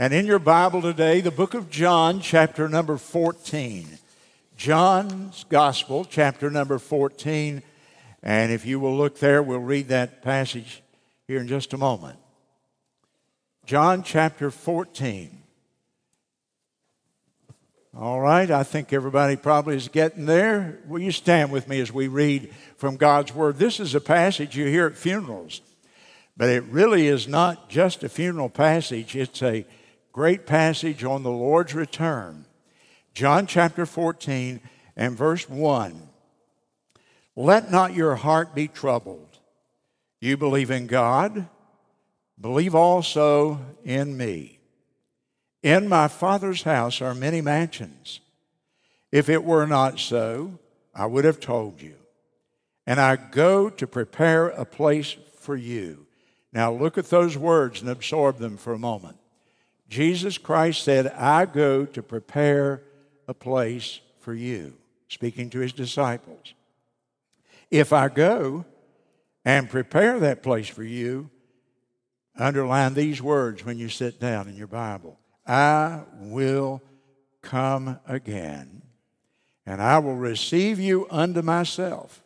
And in your Bible today, the book of John, chapter number 14. John's Gospel, chapter number 14. And if you will look there, we'll read that passage here in just a moment. John chapter 14. All right, I think everybody probably is getting there. Will you stand with me as we read from God's Word? This is a passage you hear at funerals, but it really is not just a funeral passage, it's a great passage on the Lord's return. John chapter 14 and verse 1. Let not your heart be troubled. You believe in God, believe also in me. In my Father's house are many mansions. If it were not so, I would have told you. And I go to prepare a place for you. Now look at those words and absorb them for a moment. Jesus Christ said, I go to prepare a place for you, speaking to his disciples. If I go and prepare that place for you, underline these words when you sit down in your Bible I will come again, and I will receive you unto myself,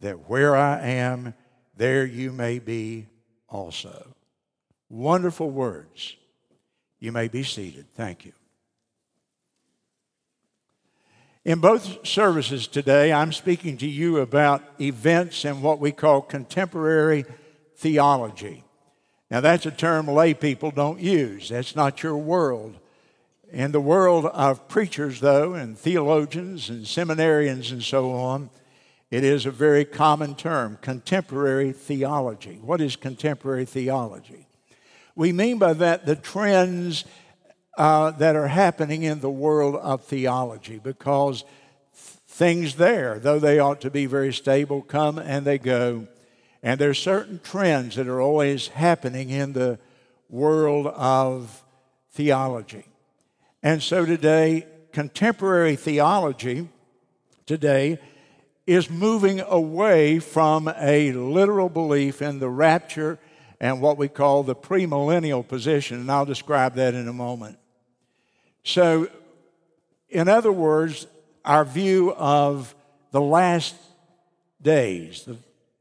that where I am, there you may be also. Wonderful words. You may be seated. Thank you. In both services today, I'm speaking to you about events in what we call contemporary theology. Now, that's a term lay people don't use. That's not your world. In the world of preachers, though, and theologians and seminarians and so on, it is a very common term contemporary theology. What is contemporary theology? We mean by that the trends uh, that are happening in the world of theology because things there, though they ought to be very stable, come and they go. And there's certain trends that are always happening in the world of theology. And so today, contemporary theology today is moving away from a literal belief in the rapture and what we call the premillennial position, and I'll describe that in a moment. So, in other words, our view of the last days, the,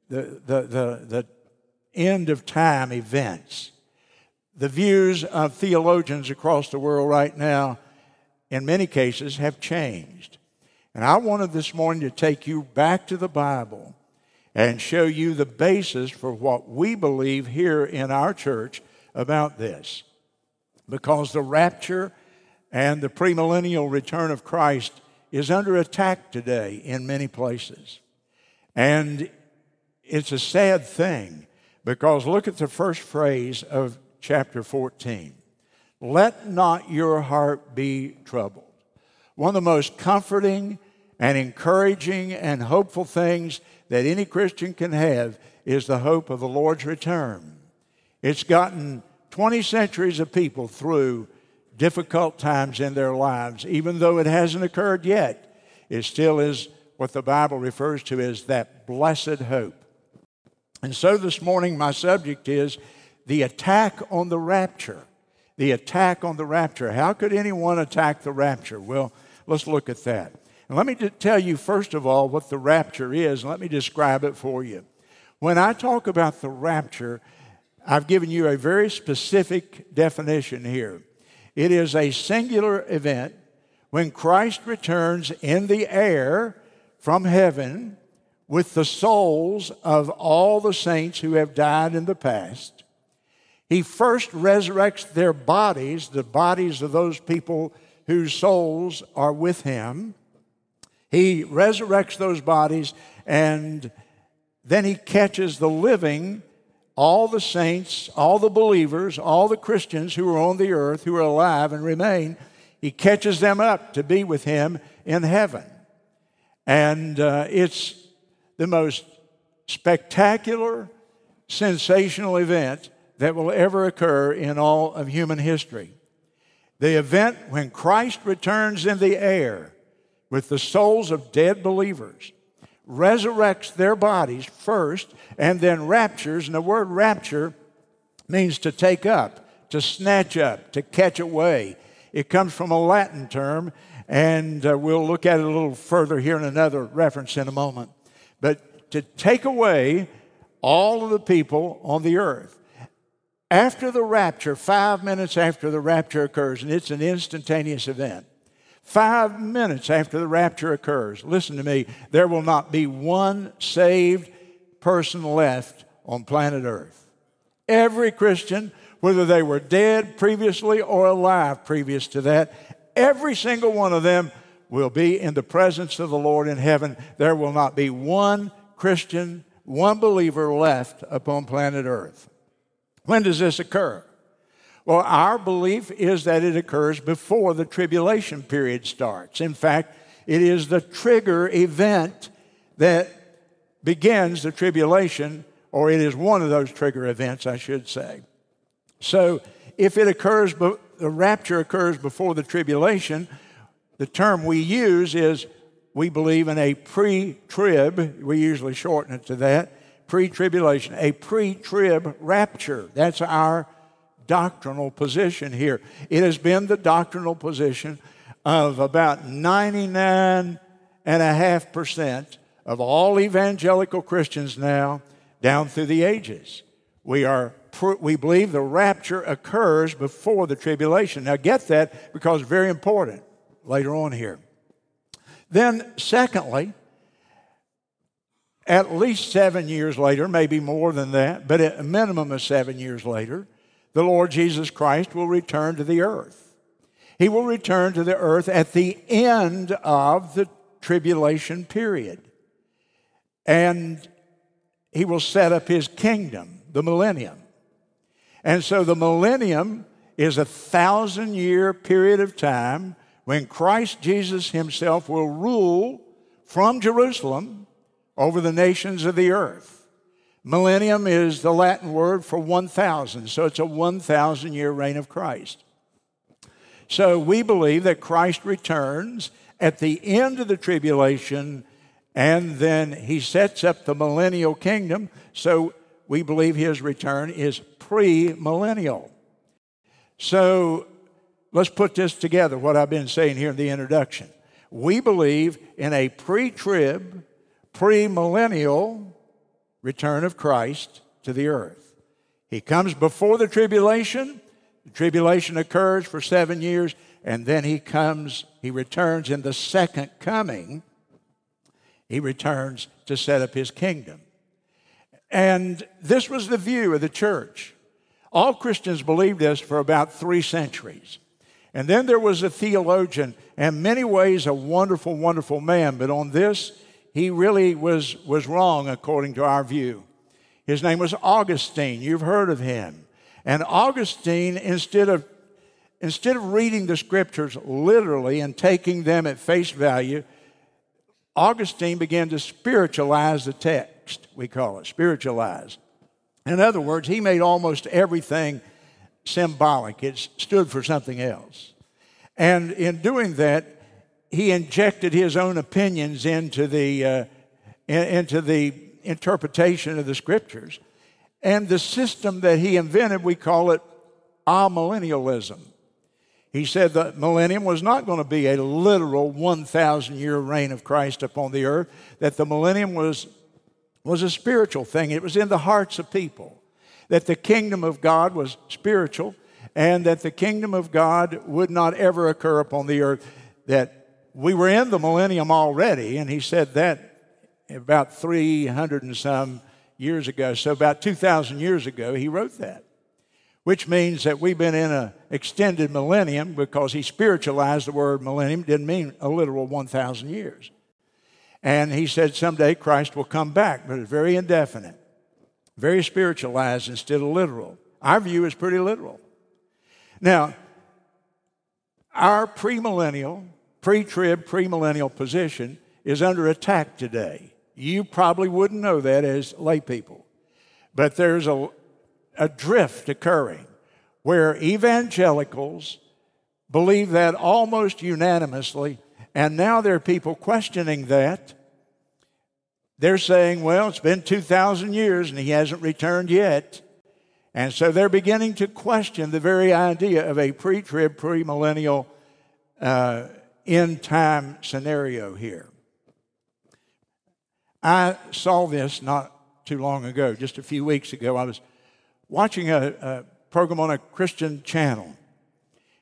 the, the, the, end of time events, the views of theologians across the world right now, in many cases, have changed. And I wanted this morning to take you back to the Bible and show you the basis for what we believe here in our church about this. Because the rapture and the premillennial return of Christ is under attack today in many places. And it's a sad thing because look at the first phrase of chapter 14. Let not your heart be troubled. One of the most comforting and encouraging and hopeful things that any Christian can have is the hope of the Lord's return. It's gotten 20 centuries of people through difficult times in their lives, even though it hasn't occurred yet. It still is what the Bible refers to as that blessed hope. And so this morning, my subject is the attack on the rapture. The attack on the rapture. How could anyone attack the rapture? Well, let's look at that. And let me tell you, first of all, what the rapture is. Let me describe it for you. When I talk about the rapture, I've given you a very specific definition here. It is a singular event when Christ returns in the air from heaven with the souls of all the saints who have died in the past. He first resurrects their bodies, the bodies of those people whose souls are with him. He resurrects those bodies and then he catches the living, all the saints, all the believers, all the Christians who are on the earth, who are alive and remain. He catches them up to be with him in heaven. And uh, it's the most spectacular, sensational event that will ever occur in all of human history. The event when Christ returns in the air with the souls of dead believers, resurrects their bodies first, and then raptures. And the word rapture means to take up, to snatch up, to catch away. It comes from a Latin term, and uh, we'll look at it a little further here in another reference in a moment. But to take away all of the people on the earth. After the rapture, five minutes after the rapture occurs, and it's an instantaneous event, five minutes after the rapture occurs, listen to me, there will not be one saved person left on planet Earth. Every Christian, whether they were dead previously or alive previous to that, every single one of them will be in the presence of the Lord in heaven. There will not be one Christian, one believer left upon planet Earth. When does this occur? Well, our belief is that it occurs before the tribulation period starts. In fact, it is the trigger event that begins the tribulation, or it is one of those trigger events, I should say. So, if it occurs, the rapture occurs before the tribulation, the term we use is we believe in a pre trib, we usually shorten it to that, pre tribulation, a pre trib rapture. That's our doctrinal position here. It has been the doctrinal position of about 99.5% of all evangelical Christians now down through the ages. We are we believe the rapture occurs before the tribulation. Now get that because it's very important later on here. Then secondly, at least seven years later, maybe more than that, but at a minimum of seven years later, the Lord Jesus Christ will return to the earth. He will return to the earth at the end of the tribulation period. And he will set up his kingdom, the millennium. And so the millennium is a thousand year period of time when Christ Jesus himself will rule from Jerusalem over the nations of the earth. Millennium is the Latin word for 1,000, so it's a 1,000 year reign of Christ. So we believe that Christ returns at the end of the tribulation and then he sets up the millennial kingdom. So we believe his return is pre-millennial. So let's put this together, what I've been saying here in the introduction. We believe in a pre trib, pre-millennial return of Christ to the earth. He comes before the tribulation. The tribulation occurs for seven years, and then he comes, he returns in the second coming. He returns to set up his kingdom. And this was the view of the church. All Christians believed this for about three centuries. And then there was a theologian, and many ways a wonderful, wonderful man, but on this, he really was, was wrong according to our view. His name was Augustine. You've heard of him. And Augustine, instead of, instead of reading the scriptures literally and taking them at face value, Augustine began to spiritualize the text, we call it, spiritualize. In other words, he made almost everything symbolic, it stood for something else. And in doing that, he injected his own opinions into the, uh, into the interpretation of the scriptures. And the system that he invented, we call it amillennialism. He said the millennium was not going to be a literal 1,000 year reign of Christ upon the earth, that the millennium was, was a spiritual thing. It was in the hearts of people, that the kingdom of God was spiritual, and that the kingdom of God would not ever occur upon the earth, that we were in the millennium already, and he said that about 300 and some years ago. So, about 2,000 years ago, he wrote that, which means that we've been in an extended millennium because he spiritualized the word millennium, didn't mean a literal 1,000 years. And he said someday Christ will come back, but it's very indefinite, very spiritualized instead of literal. Our view is pretty literal. Now, our premillennial pre trib, premillennial position is under attack today. You probably wouldn't know that as lay people. But there's a, a drift occurring where evangelicals believe that almost unanimously, and now there are people questioning that. They're saying, well, it's been 2,000 years and he hasn't returned yet. And so they're beginning to question the very idea of a pre trib, premillennial uh, end time scenario here. I saw this not too long ago, just a few weeks ago. I was watching a, a program on a Christian channel,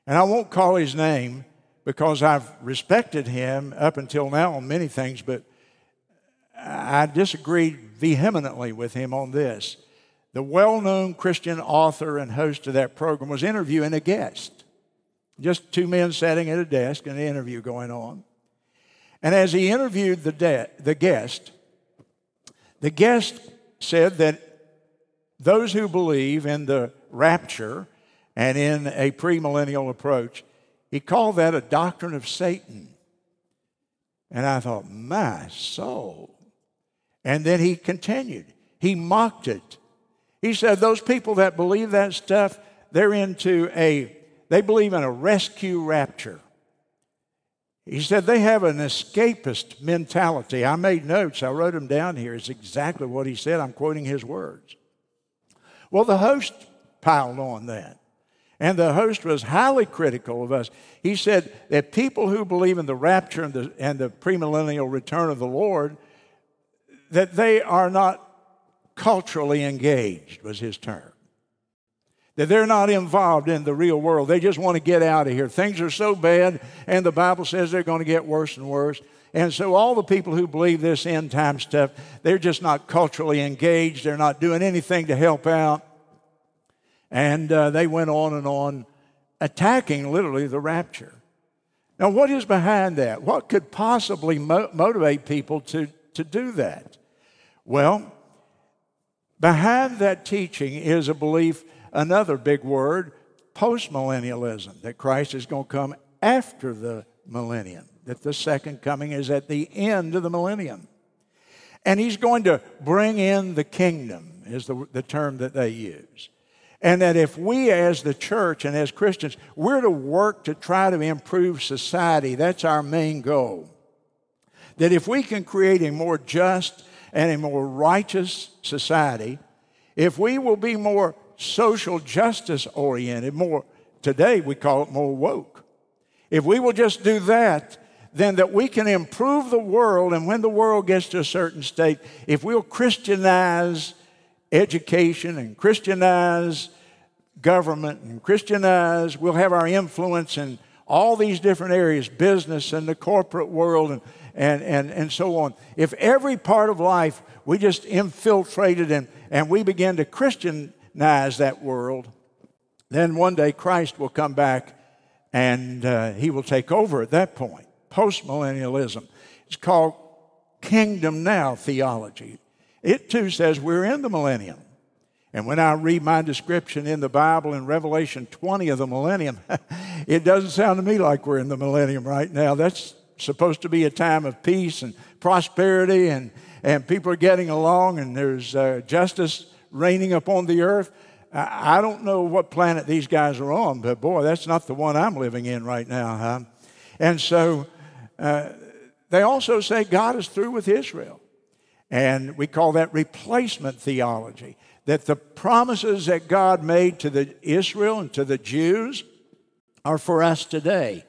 and I won't call his name because I've respected him up until now on many things, but I disagreed vehemently with him on this. The well known Christian author and host of that program was interviewing a guest. Just two men sitting at a desk and an interview going on. And as he interviewed the, de- the guest, the guest said that those who believe in the rapture and in a premillennial approach, he called that a doctrine of Satan. And I thought, my soul. And then he continued. He mocked it. He said, those people that believe that stuff, they're into a, they believe in a rescue rapture. He said they have an escapist mentality. I made notes, I wrote them down here. It's exactly what he said. I'm quoting his words. Well, the host piled on that. And the host was highly critical of us. He said that people who believe in the rapture and the, and the premillennial return of the Lord, that they are not culturally engaged, was his term that they're not involved in the real world. They just want to get out of here. Things are so bad, and the Bible says they're going to get worse and worse. And so, all the people who believe this end time stuff, they're just not culturally engaged. They're not doing anything to help out. And uh, they went on and on, attacking literally the rapture. Now, what is behind that? What could possibly mo- motivate people to, to do that? Well, behind that teaching is a belief another big word, postmillennialism, that Christ is going to come after the millennium, that the second coming is at the end of the millennium. And he's going to bring in the kingdom, is the, the term that they use. And that if we, as the church and as Christians, we're to work to try to improve society, that's our main goal. That if we can create a more just and a more righteous society, if we will be more social justice oriented, more today we call it more woke. If we will just do that, then that we can improve the world, and when the world gets to a certain state, if we'll Christianize education and Christianize government and Christianize, we'll have our influence in all these different areas, business and the corporate world and, and, and, and so on. If every part of life we just infiltrated and, and we begin to Christian recognize that world, then one day Christ will come back and uh, he will take over at that point. Postmillennialism. It's called kingdom now theology. It too says we're in the millennium. And when I read my description in the Bible in Revelation 20 of the millennium, it doesn't sound to me like we're in the millennium right now. That's supposed to be a time of peace and prosperity, and, and people are getting along, and there's uh, justice raining upon the earth. I don't know what planet these guys are on, but boy, that's not the one I'm living in right now, huh? And so uh, they also say God is through with Israel. And we call that replacement theology. That the promises that God made to the Israel and to the Jews are for us today.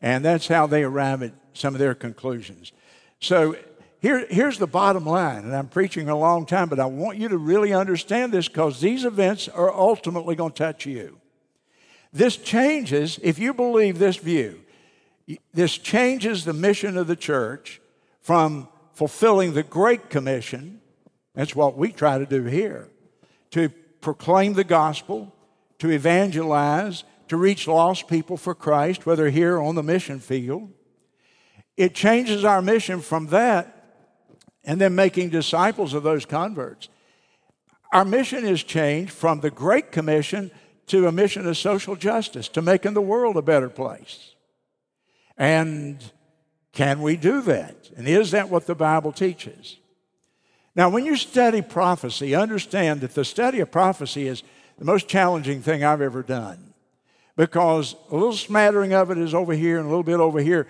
And that's how they arrive at some of their conclusions. So here, here's the bottom line, and I'm preaching a long time, but I want you to really understand this because these events are ultimately going to touch you. This changes, if you believe this view, this changes the mission of the church from fulfilling the Great Commission, that's what we try to do here, to proclaim the gospel, to evangelize, to reach lost people for Christ, whether here on the mission field. It changes our mission from that and then making disciples of those converts. Our mission is changed from the Great Commission to a mission of social justice, to making the world a better place. And can we do that? And is that what the Bible teaches? Now, when you study prophecy, understand that the study of prophecy is the most challenging thing I've ever done because a little smattering of it is over here and a little bit over here.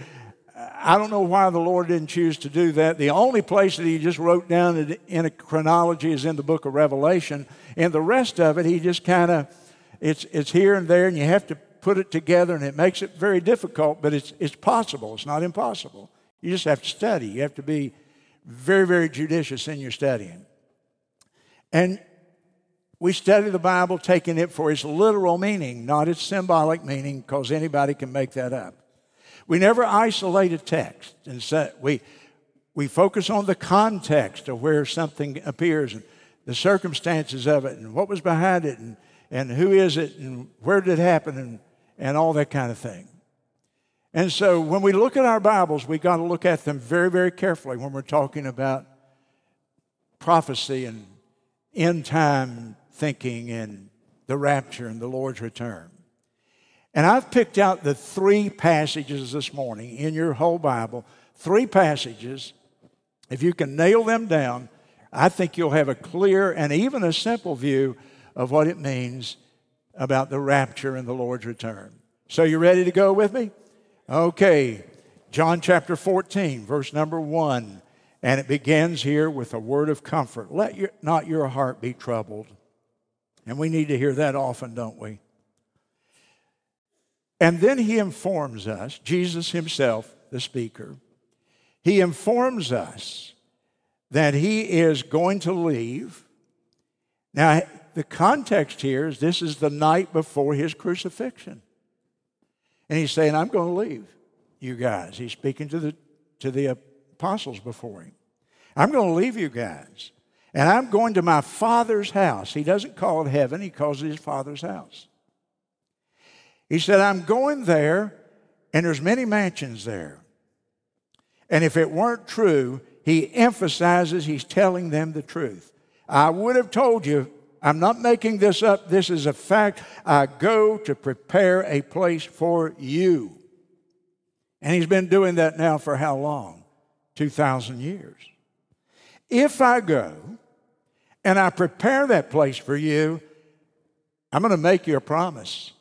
I don't know why the Lord didn't choose to do that. The only place that He just wrote down in a chronology is in the book of Revelation, and the rest of it, He just kind of, it's, it's here and there, and you have to put it together, and it makes it very difficult, but it's, it's possible. It's not impossible. You just have to study. You have to be very, very judicious in your studying. And we study the Bible taking it for its literal meaning, not its symbolic meaning, because anybody can make that up. We never isolate a text and say, we, we focus on the context of where something appears and the circumstances of it and what was behind it and, and who is it and where did it happen and, and all that kind of thing. And so when we look at our Bibles, we got to look at them very, very carefully when we're talking about prophecy and end time thinking and the rapture and the Lord's return. And I've picked out the three passages this morning in your whole Bible, three passages. If you can nail them down, I think you'll have a clear and even a simple view of what it means about the rapture and the Lord's return. So, you ready to go with me? Okay, John chapter 14, verse number 1. And it begins here with a word of comfort. Let your, not your heart be troubled. And we need to hear that often, don't we? And then he informs us, Jesus himself, the speaker, he informs us that he is going to leave. Now, the context here is this is the night before his crucifixion. And he's saying, I'm going to leave you guys. He's speaking to the, to the apostles before him. I'm going to leave you guys. And I'm going to my father's house. He doesn't call it heaven, he calls it his father's house. He said, I'm going there, and there's many mansions there. And if it weren't true, he emphasizes he's telling them the truth. I would have told you I'm not making this up. This is a fact. I go to prepare a place for you. And he's been doing that now for how long? 2,000 years. If I go and I prepare that place for you, I'm going to make you a promise.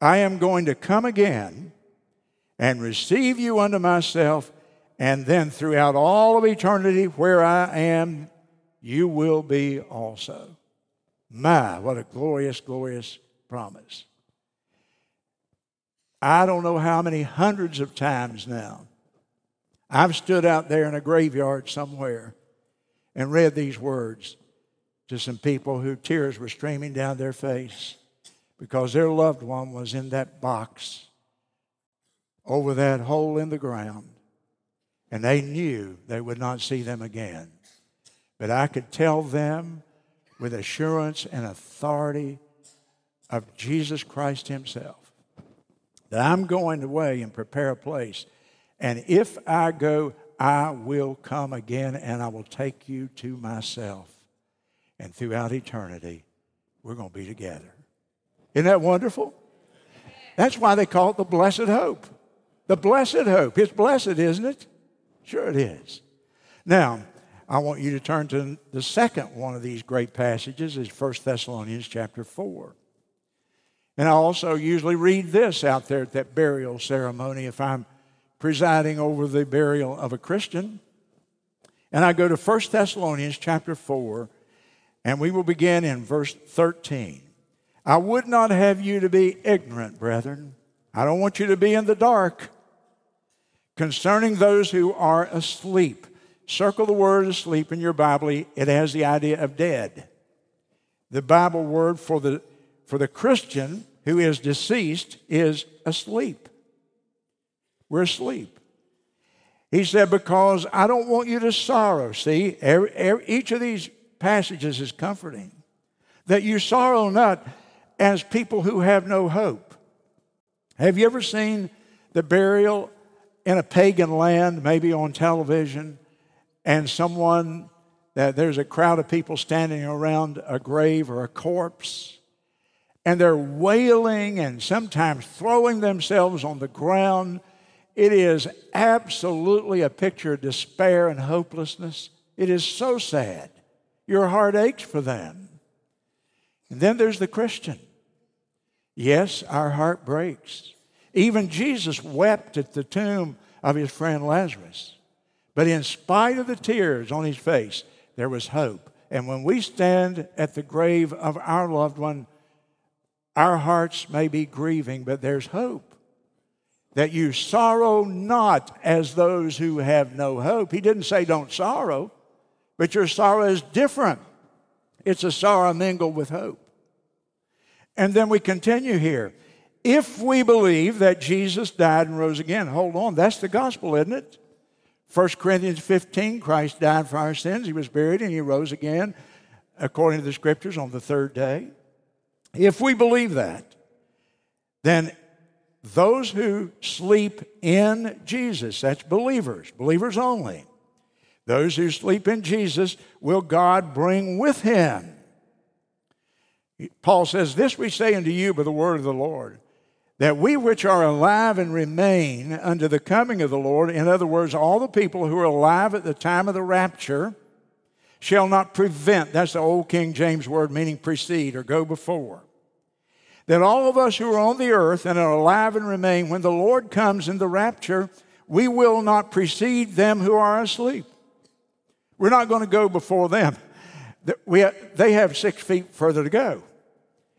I am going to come again and receive you unto myself, and then throughout all of eternity, where I am, you will be also. My, what a glorious, glorious promise. I don't know how many hundreds of times now I've stood out there in a graveyard somewhere and read these words to some people who tears were streaming down their face because their loved one was in that box over that hole in the ground and they knew they would not see them again. But I could tell them with assurance and authority of Jesus Christ Himself that I'm going away and prepare a place. And if I go, I will come again and I will take you to myself. And throughout eternity, we're going to be together. Isn't that wonderful? That's why they call it the blessed hope. The blessed hope. It's blessed, isn't it? Sure, it is. Now, I want you to turn to the second one of these great passages is 1 Thessalonians chapter 4. And I also usually read this out there at that burial ceremony if I'm presiding over the burial of a Christian. And I go to 1 Thessalonians chapter 4, and we will begin in verse 13. I would not have you to be ignorant, brethren. I don't want you to be in the dark concerning those who are asleep Circle the word asleep in your Bible. It has the idea of dead. The Bible word for the, for the Christian who is deceased is asleep. We're asleep. He said, Because I don't want you to sorrow. See, every, every, each of these passages is comforting. That you sorrow not as people who have no hope. Have you ever seen the burial in a pagan land, maybe on television? and someone that there's a crowd of people standing around a grave or a corpse and they're wailing and sometimes throwing themselves on the ground it is absolutely a picture of despair and hopelessness it is so sad your heart aches for them and then there's the christian yes our heart breaks even jesus wept at the tomb of his friend Lazarus. But in spite of the tears on his face, there was hope. And when we stand at the grave of our loved one, our hearts may be grieving, but there's hope. That you sorrow not as those who have no hope. He didn't say don't sorrow, but your sorrow is different. It's a sorrow mingled with hope. And then we continue here. If we believe that Jesus died and rose again, hold on, that's the gospel, isn't it? 1 Corinthians 15, Christ died for our sins. He was buried and he rose again, according to the scriptures, on the third day. If we believe that, then those who sleep in Jesus, that's believers, believers only, those who sleep in Jesus will God bring with him. Paul says, This we say unto you by the word of the Lord that we which are alive and remain unto the coming of the Lord, in other words, all the people who are alive at the time of the rapture, shall not prevent, that's the old King James word meaning precede or go before. That all of us who are on the earth and are alive and remain, when the Lord comes in the rapture, we will not precede them who are asleep. We're not going to go before them. We uh, they have six feet further to go.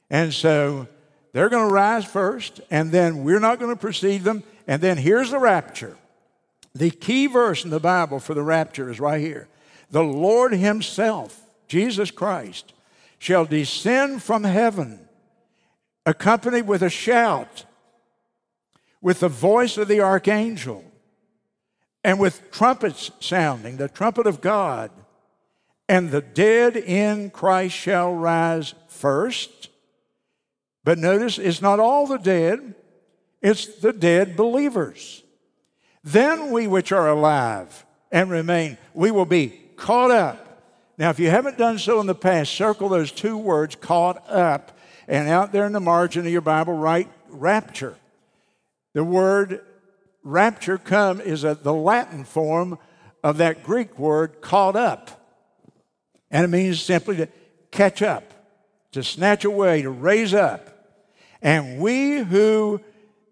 And so they're going to rise first, and then we're not going to precede them. And then here's the rapture. The key verse in the Bible for the rapture is right here. The Lord Himself, Jesus Christ, shall descend from heaven, accompanied with a shout, with the voice of the archangel, and with trumpets sounding, the trumpet of God. And the dead in Christ shall rise first. But notice it's not all the dead, it's the dead believers. Then we which are alive and remain, we will be caught up. Now, if you haven't done so in the past, circle those two words, caught up, and out there in the margin of your Bible, write rapture. The word rapture come is a, the Latin form of that Greek word caught up. And it means simply to catch up, to snatch away, to raise up. And we who,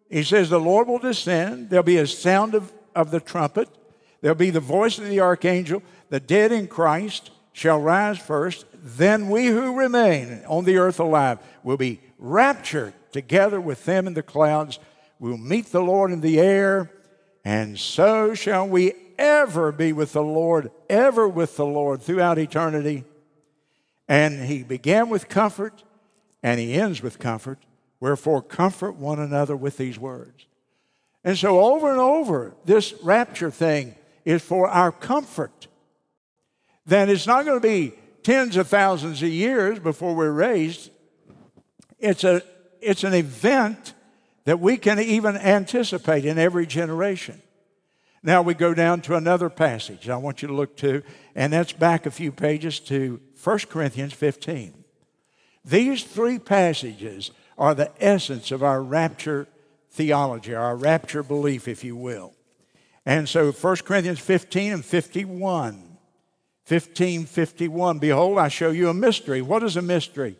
he says, the Lord will descend, there'll be a sound of, of the trumpet, there'll be the voice of the archangel, the dead in Christ shall rise first, then we who remain on the earth alive will be raptured together with them in the clouds. We'll meet the Lord in the air, and so shall we ever be with the Lord, ever with the Lord throughout eternity. And he began with comfort, and he ends with comfort. Wherefore, comfort one another with these words. And so, over and over, this rapture thing is for our comfort. Then it's not going to be tens of thousands of years before we're raised. It's, a, it's an event that we can even anticipate in every generation. Now we go down to another passage I want you to look to, and that's back a few pages to 1 Corinthians 15. These three passages are the essence of our rapture theology, our rapture belief, if you will. And so 1 Corinthians 15 and 51. 15, 51. Behold, I show you a mystery. What is a mystery?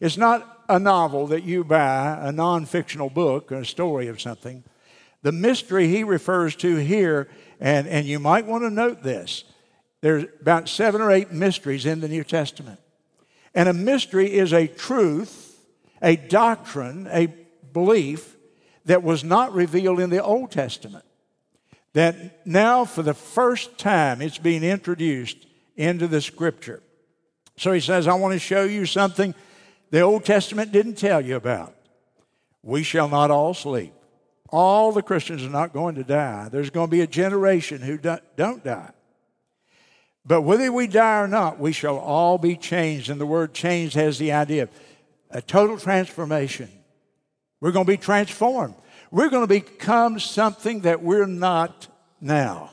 It's not a novel that you buy, a non fictional book, or a story of something. The mystery he refers to here, and, and you might want to note this there's about seven or eight mysteries in the New Testament. And a mystery is a truth a doctrine, a belief that was not revealed in the Old Testament. That now, for the first time, it's being introduced into the scripture. So he says, I want to show you something the Old Testament didn't tell you about. We shall not all sleep. All the Christians are not going to die. There's going to be a generation who don't die. But whether we die or not, we shall all be changed. And the word changed has the idea of a total transformation. We're going to be transformed. We're going to become something that we're not now.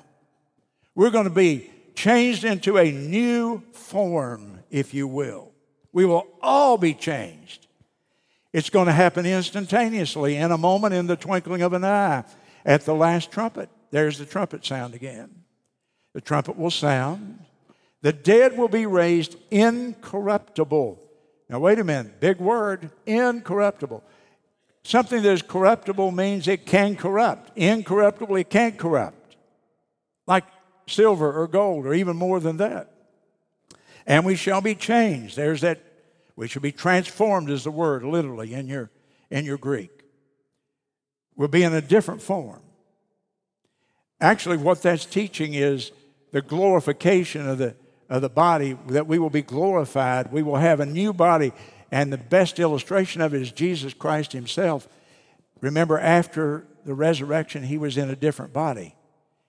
We're going to be changed into a new form, if you will. We will all be changed. It's going to happen instantaneously, in a moment, in the twinkling of an eye, at the last trumpet. There's the trumpet sound again. The trumpet will sound. The dead will be raised incorruptible now, wait a minute, big word, incorruptible. Something that is corruptible means it can corrupt. Incorruptible, it can't corrupt. Like silver or gold, or even more than that. And we shall be changed. There's that, we shall be transformed, is the word literally in your, in your Greek. We'll be in a different form. Actually, what that's teaching is the glorification of the, of the body, that we will be glorified. We will have a new body. And the best illustration of it is Jesus Christ Himself. Remember, after the resurrection, He was in a different body.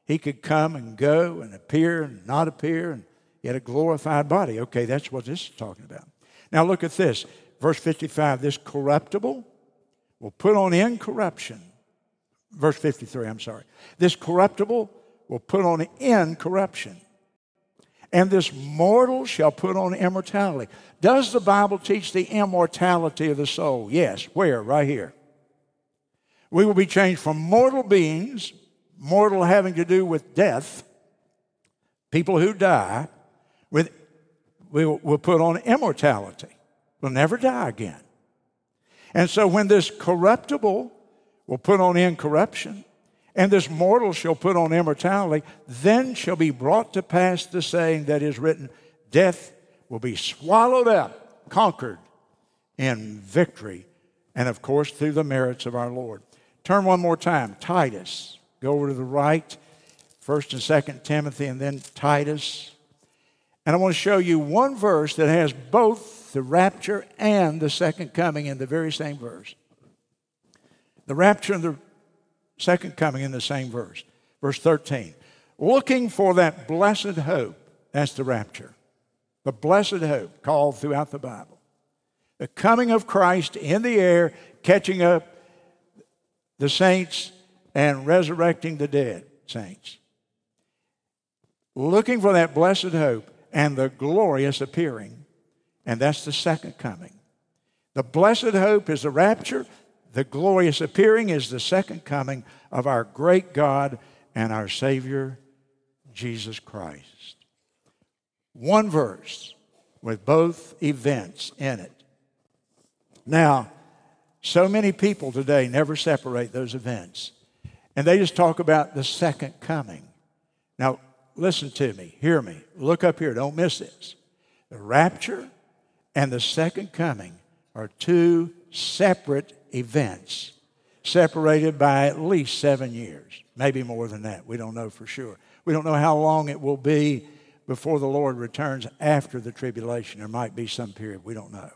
He could come and go and appear and not appear, and he had a glorified body. Okay, that's what this is talking about. Now look at this. Verse 55 this corruptible will put on incorruption. Verse 53, I'm sorry. This corruptible will put on incorruption. And this mortal shall put on immortality. Does the Bible teach the immortality of the soul? Yes. Where? Right here. We will be changed from mortal beings, mortal having to do with death, people who die, with, will, will put on immortality. We'll never die again. And so when this corruptible will put on incorruption, and this mortal shall put on immortality, then shall be brought to pass the saying that is written Death will be swallowed up, conquered in victory, and of course through the merits of our Lord. Turn one more time, Titus. Go over to the right, 1st and 2nd Timothy, and then Titus. And I want to show you one verse that has both the rapture and the second coming in the very same verse. The rapture and the second coming in the same verse. Verse 13. Looking for that blessed hope. That's the rapture. The blessed hope called throughout the Bible. The coming of Christ in the air, catching up the saints and resurrecting the dead saints. Looking for that blessed hope and the glorious appearing. And that's the second coming. The blessed hope is the rapture. The glorious appearing is the second coming of our great God and our Savior, Jesus Christ. One verse with both events in it. Now, so many people today never separate those events, and they just talk about the second coming. Now, listen to me, hear me, look up here, don't miss this. The rapture and the second coming are two separate events, separated by at least seven years, maybe more than that. We don't know for sure. We don't know how long it will be before the Lord returns after the tribulation. There might be some period, we don't know.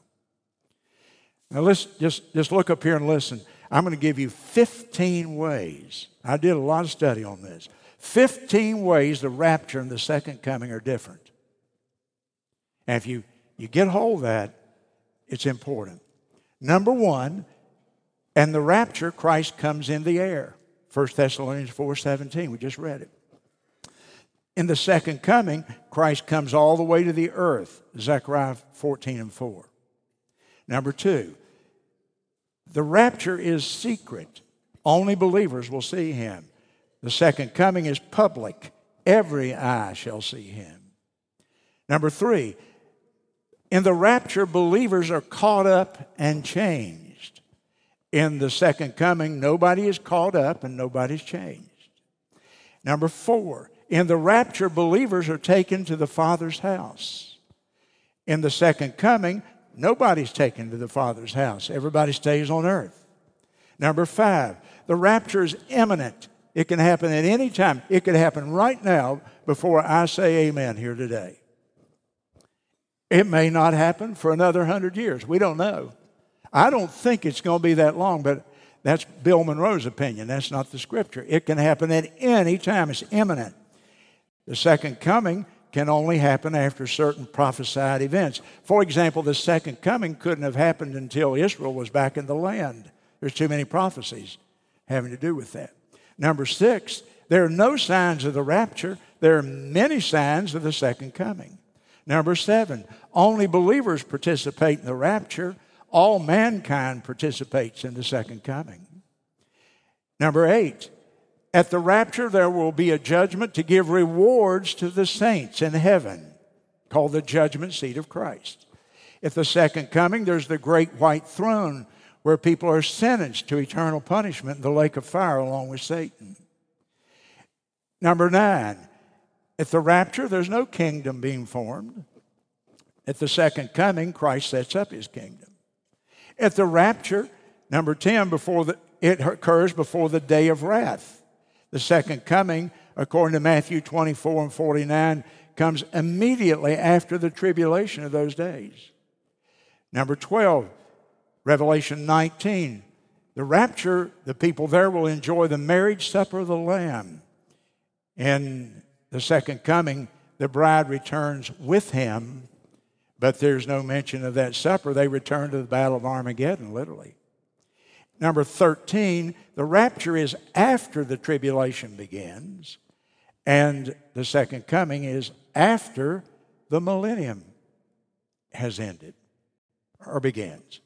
Now, let's just, just look up here and listen. I'm going to give you 15 ways. I did a lot of study on this. 15 ways the rapture and the second coming are different. And if you, you get hold of that, it's important. Number one, and the rapture, Christ comes in the air. 1 Thessalonians 4:17, we just read it. In the second coming, Christ comes all the way to the earth. Zechariah 14 and 4. Number two, the rapture is secret. Only believers will see him. The second coming is public. Every eye shall see him. Number three, in the rapture, believers are caught up and changed. In the second coming, nobody is caught up and nobody's changed. Number four, in the rapture, believers are taken to the Father's house. In the second coming, nobody's taken to the Father's house. Everybody stays on earth. Number five, the rapture is imminent. It can happen at any time. It could happen right now before I say amen here today. It may not happen for another hundred years. We don't know. I don't think it's going to be that long, but that's Bill Monroe's opinion. That's not the scripture. It can happen at any time, it's imminent. The second coming can only happen after certain prophesied events. For example, the second coming couldn't have happened until Israel was back in the land. There's too many prophecies having to do with that. Number six, there are no signs of the rapture, there are many signs of the second coming. Number seven, only believers participate in the rapture, all mankind participates in the second coming. Number eight, at the rapture, there will be a judgment to give rewards to the saints in heaven, called the judgment seat of Christ. At the second coming, there's the great white throne where people are sentenced to eternal punishment in the lake of fire along with Satan. Number nine, at the rapture, there's no kingdom being formed. At the second coming, Christ sets up his kingdom. At the rapture, number 10, before the, it occurs before the day of wrath. The second coming, according to Matthew 24 and 49, comes immediately after the tribulation of those days. Number 12, Revelation 19. The rapture, the people there will enjoy the marriage supper of the Lamb. In the second coming, the bride returns with him, but there's no mention of that supper. They return to the Battle of Armageddon, literally. Number 13, the rapture is after the tribulation begins, and the second coming is after the millennium has ended or begins.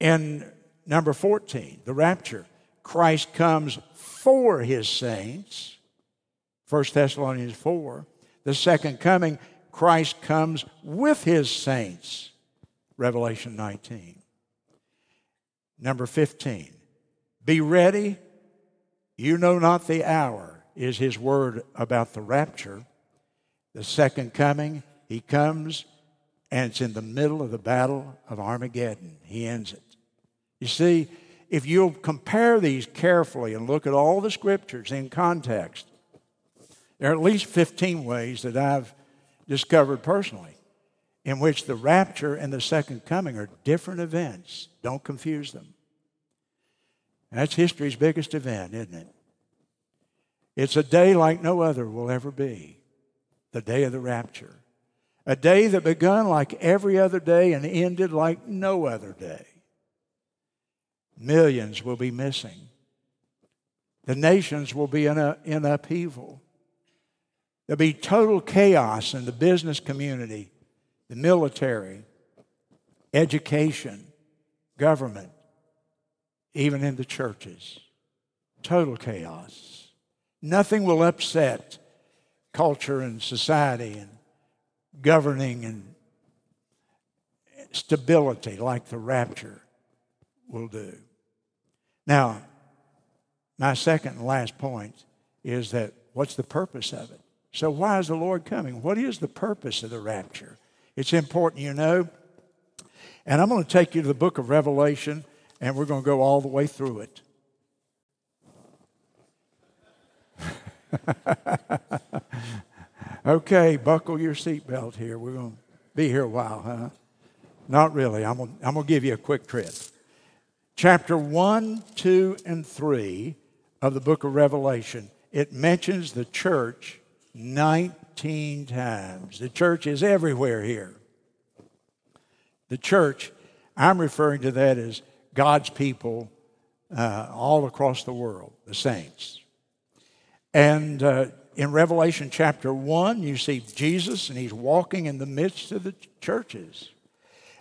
In number 14, the rapture, Christ comes for his saints 1 Thessalonians 4. The second coming, Christ comes with his saints. Revelation 19. Number 15. Be ready. You know not the hour, is his word about the rapture. The second coming, he comes, and it's in the middle of the battle of Armageddon. He ends it. You see, if you'll compare these carefully and look at all the scriptures in context, there are at least 15 ways that I've discovered personally in which the rapture and the second coming are different events. Don't confuse them. That's history's biggest event, isn't it? It's a day like no other will ever be the day of the rapture. A day that begun like every other day and ended like no other day. Millions will be missing. The nations will be in, a, in upheaval. There'll be total chaos in the business community, the military, education, government, even in the churches. Total chaos. Nothing will upset culture and society and governing and stability like the rapture will do. Now, my second and last point is that what's the purpose of it? So, why is the Lord coming? What is the purpose of the rapture? It's important you know. And I'm going to take you to the book of Revelation, and we're going to go all the way through it. okay, buckle your seatbelt here. We're going to be here a while, huh? Not really. I'm going, to give you a quick trip. Chapter 1, 2, and 3 of the book of Revelation, it mentions the church 19 times. The church is everywhere here. The church, I'm referring to that as God's people uh, all across the world, the saints. And uh, in Revelation chapter 1, you see Jesus, and he's walking in the midst of the churches.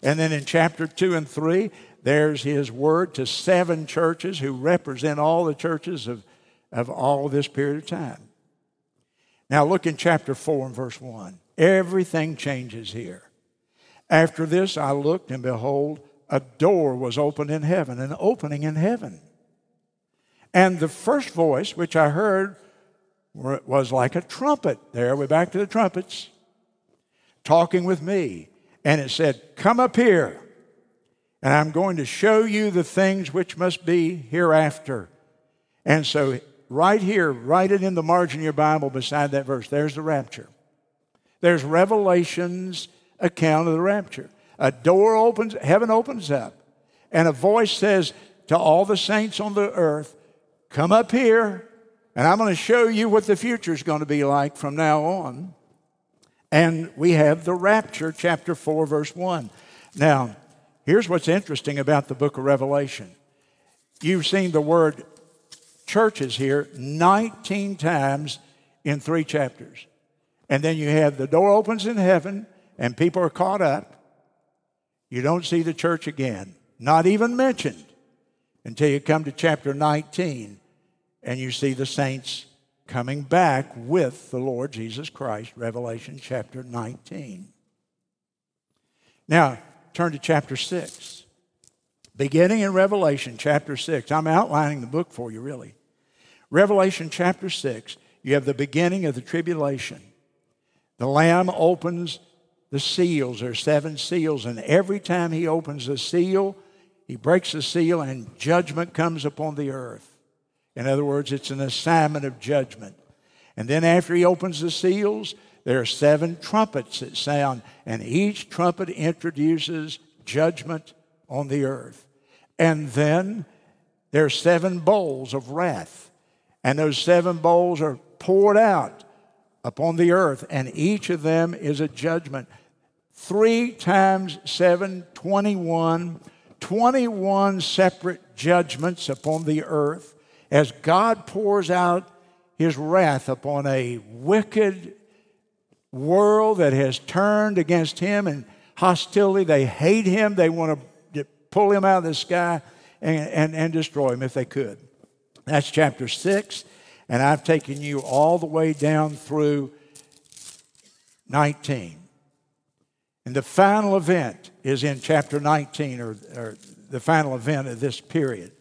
And then in chapter 2 and 3, there's his word to seven churches who represent all the churches of, of all this period of time. Now look in chapter 4 and verse 1. Everything changes here. After this, I looked, and behold, a door was opened in heaven, an opening in heaven. And the first voice which I heard was like a trumpet. There, we're back to the trumpets, talking with me. And it said, Come up here, and I'm going to show you the things which must be hereafter. And so right here, write it in the margin of your Bible beside that verse. There's the rapture. There's Revelation's account of the rapture. A door opens, heaven opens up, and a voice says to all the saints on the earth, Come up here, and I'm going to show you what the future is going to be like from now on. And we have the rapture, chapter 4, verse 1. Now, here's what's interesting about the book of Revelation. You've seen the word churches here 19 times in three chapters. And then you have the door opens in heaven and people are caught up. You don't see the church again, not even mentioned until you come to chapter 19 and you see the saints coming back with the Lord Jesus Christ, Revelation chapter 19. Now, turn to chapter 6. Beginning in Revelation chapter 6, I'm outlining the book for you, really. Revelation chapter 6, you have the beginning of the tribulation. The Lamb opens the seals. There are seven seals, and every time he opens a seal, he breaks the seal, and judgment comes upon the earth. In other words, it's an assignment of judgment. And then after he opens the seals, there are seven trumpets that sound, and each trumpet introduces judgment on the earth. And then there are seven bowls of wrath, and those seven bowls are poured out upon the earth, and each of them is a judgment. Three times seven, 21, 21 separate judgments upon the earth as God pours out his wrath upon a wicked world that has turned against him and hostility. They hate him. They want to pull him out of the sky and, and, and destroy him if they could. That's chapter 6. And I've taken you all the way down through 19. And the final event is in chapter 19, or, or the final event of this period.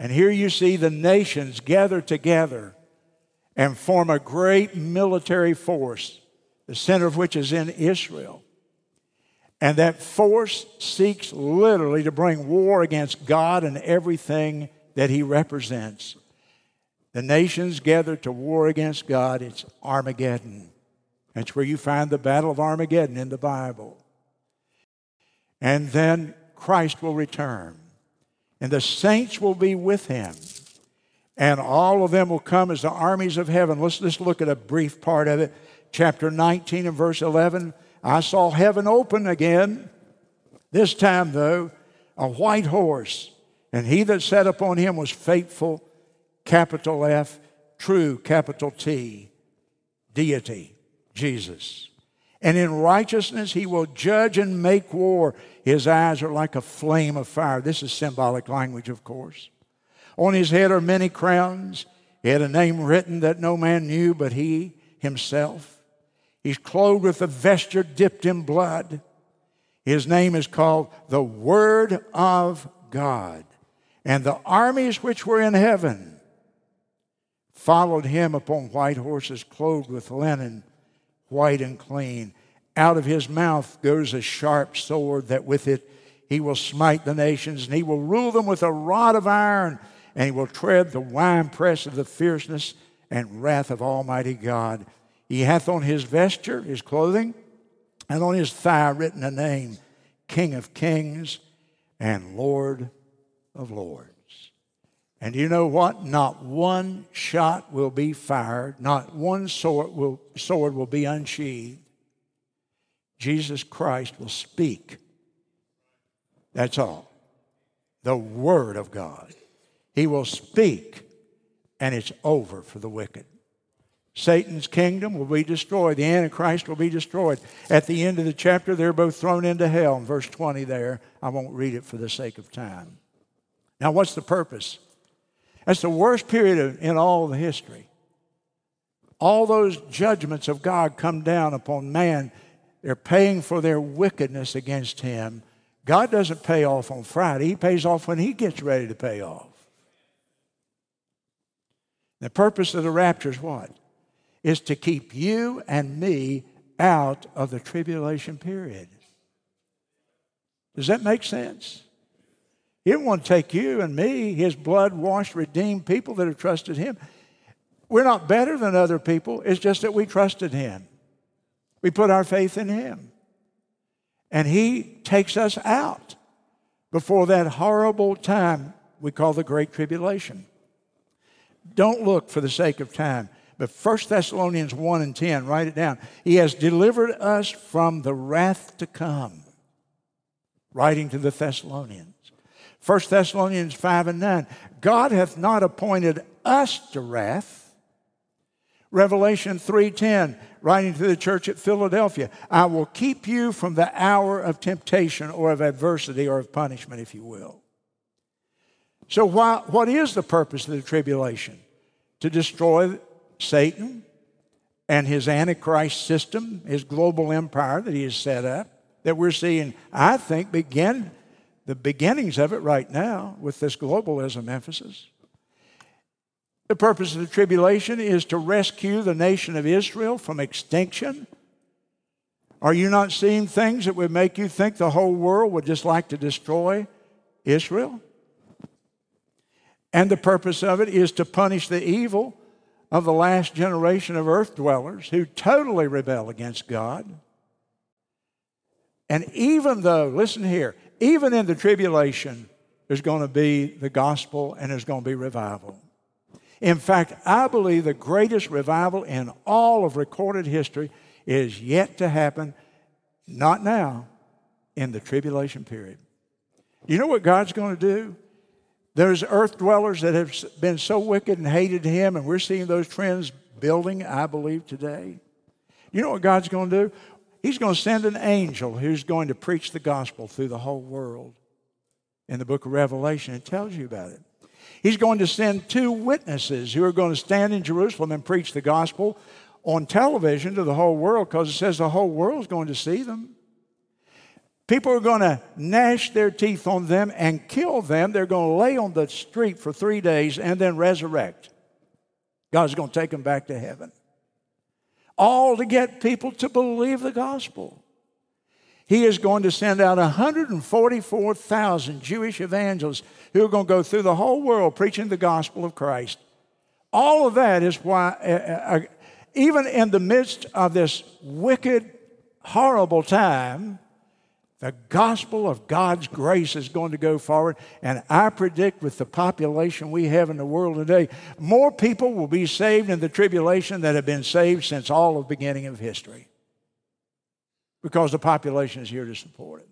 And here you see the nations gather together and form a great military force, the center of which is in Israel. And that force seeks literally to bring war against God and everything that he represents. The nations gather to war against God. It's Armageddon. That's where you find the Battle of Armageddon in the Bible. And then Christ will return, and the saints will be with him and all of them will come as the armies of heaven. Let's just look at a brief part of it. Chapter 19 and verse 11. I saw heaven open again. This time, though, a white horse, and he that sat upon him was faithful, capital F, true, capital T, deity, Jesus. And in righteousness he will judge and make war. His eyes are like a flame of fire. This is symbolic language, of course. On his head are many crowns. He had a name written that no man knew but he himself. He's clothed with a vesture dipped in blood. His name is called the Word of God. And the armies which were in heaven followed him upon white horses, clothed with linen, white and clean. Out of his mouth goes a sharp sword, that with it he will smite the nations, and he will rule them with a rod of iron and he will tread the winepress of the fierceness and wrath of Almighty God. He hath on his vesture, his clothing, and on his thigh written a name King of Kings and Lord of Lords. And you know what? Not one shot will be fired, not one sword will, sword will be unsheathed. Jesus Christ will speak. That's all. The Word of God. He will speak, and it's over for the wicked. Satan's kingdom will be destroyed. The Antichrist will be destroyed. At the end of the chapter, they're both thrown into hell. In verse 20 there, I won't read it for the sake of time. Now, what's the purpose? That's the worst period in all of the history. All those judgments of God come down upon man. They're paying for their wickedness against him. God doesn't pay off on Friday, He pays off when He gets ready to pay off. The purpose of the rapture is what? Is to keep you and me out of the tribulation period. Does that make sense? He didn't want to take you and me, his blood washed, redeemed people that have trusted him. We're not better than other people, it's just that we trusted him. We put our faith in him. And he takes us out before that horrible time we call the Great Tribulation. Don't look for the sake of time. But 1 Thessalonians 1 and 10, write it down. He has delivered us from the wrath to come. Writing to the Thessalonians. 1 Thessalonians 5 and 9. God hath not appointed us to wrath. Revelation 3:10, writing to the church at Philadelphia, I will keep you from the hour of temptation or of adversity or of punishment, if you will. So, why, what is the purpose of the tribulation? To destroy Satan and his Antichrist system, his global empire that he has set up, that we're seeing, I think, begin the beginnings of it right now with this globalism emphasis. The purpose of the tribulation is to rescue the nation of Israel from extinction. Are you not seeing things that would make you think the whole world would just like to destroy Israel? And the purpose of it is to punish the evil of the last generation of earth dwellers who totally rebel against God. And even though, listen here, even in the tribulation, there's going to be the gospel and there's going to be revival. In fact, I believe the greatest revival in all of recorded history is yet to happen, not now, in the tribulation period. You know what God's going to do? There's earth dwellers that have been so wicked and hated Him, and we're seeing those trends building, I believe, today. You know what God's going to do? He's going to send an angel who's going to preach the gospel through the whole world. In the book of Revelation, it tells you about it. He's going to send two witnesses who are going to stand in Jerusalem and preach the gospel on television to the whole world because it says the whole world is going to see them. People are going to gnash their teeth on them and kill them. They're going to lay on the street for three days and then resurrect. God's going to take them back to heaven. All to get people to believe the gospel. He is going to send out 144,000 Jewish evangelists who are going to go through the whole world preaching the gospel of Christ. All of that is why, uh, uh, uh even in the midst of this wicked, horrible time, the gospel of God's grace is going to go forward, and I predict with the population we have in the world today, more people will be saved in the tribulation that have been saved since all of the beginning of history. Because the population is here to support it.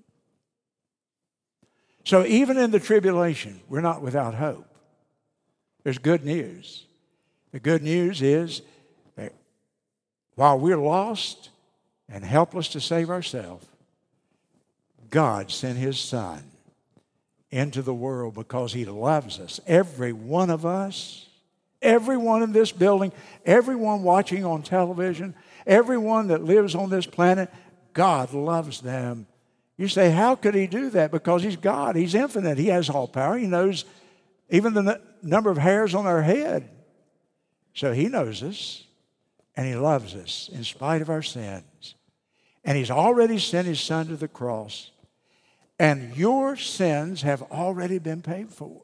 So even in the tribulation, we're not without hope. There's good news. The good news is that while we're lost and helpless to save ourselves, God sent his son into the world because he loves us. Every one of us, everyone in this building, everyone watching on television, everyone that lives on this planet, God loves them. You say, how could he do that? Because he's God, he's infinite, he has all power, he knows even the n- number of hairs on our head. So he knows us and he loves us in spite of our sins. And he's already sent his son to the cross and your sins have already been paid for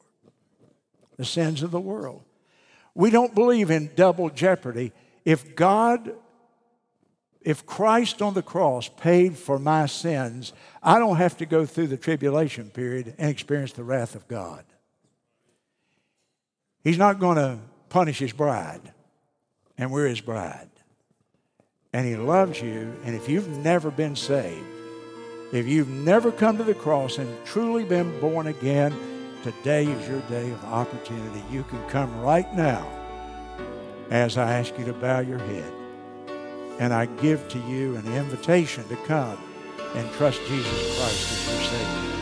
the sins of the world. We don't believe in double jeopardy. If God, if Christ on the cross paid for my sins, I don't have to go through the tribulation period and experience the wrath of God. He's not going to punish his bride, and we're his bride. And he loves you, and if you've never been saved, if you've never come to the cross and truly been born again, today is your day of opportunity. You can come right now as I ask you to bow your head. And I give to you an invitation to come and trust Jesus Christ as your Savior.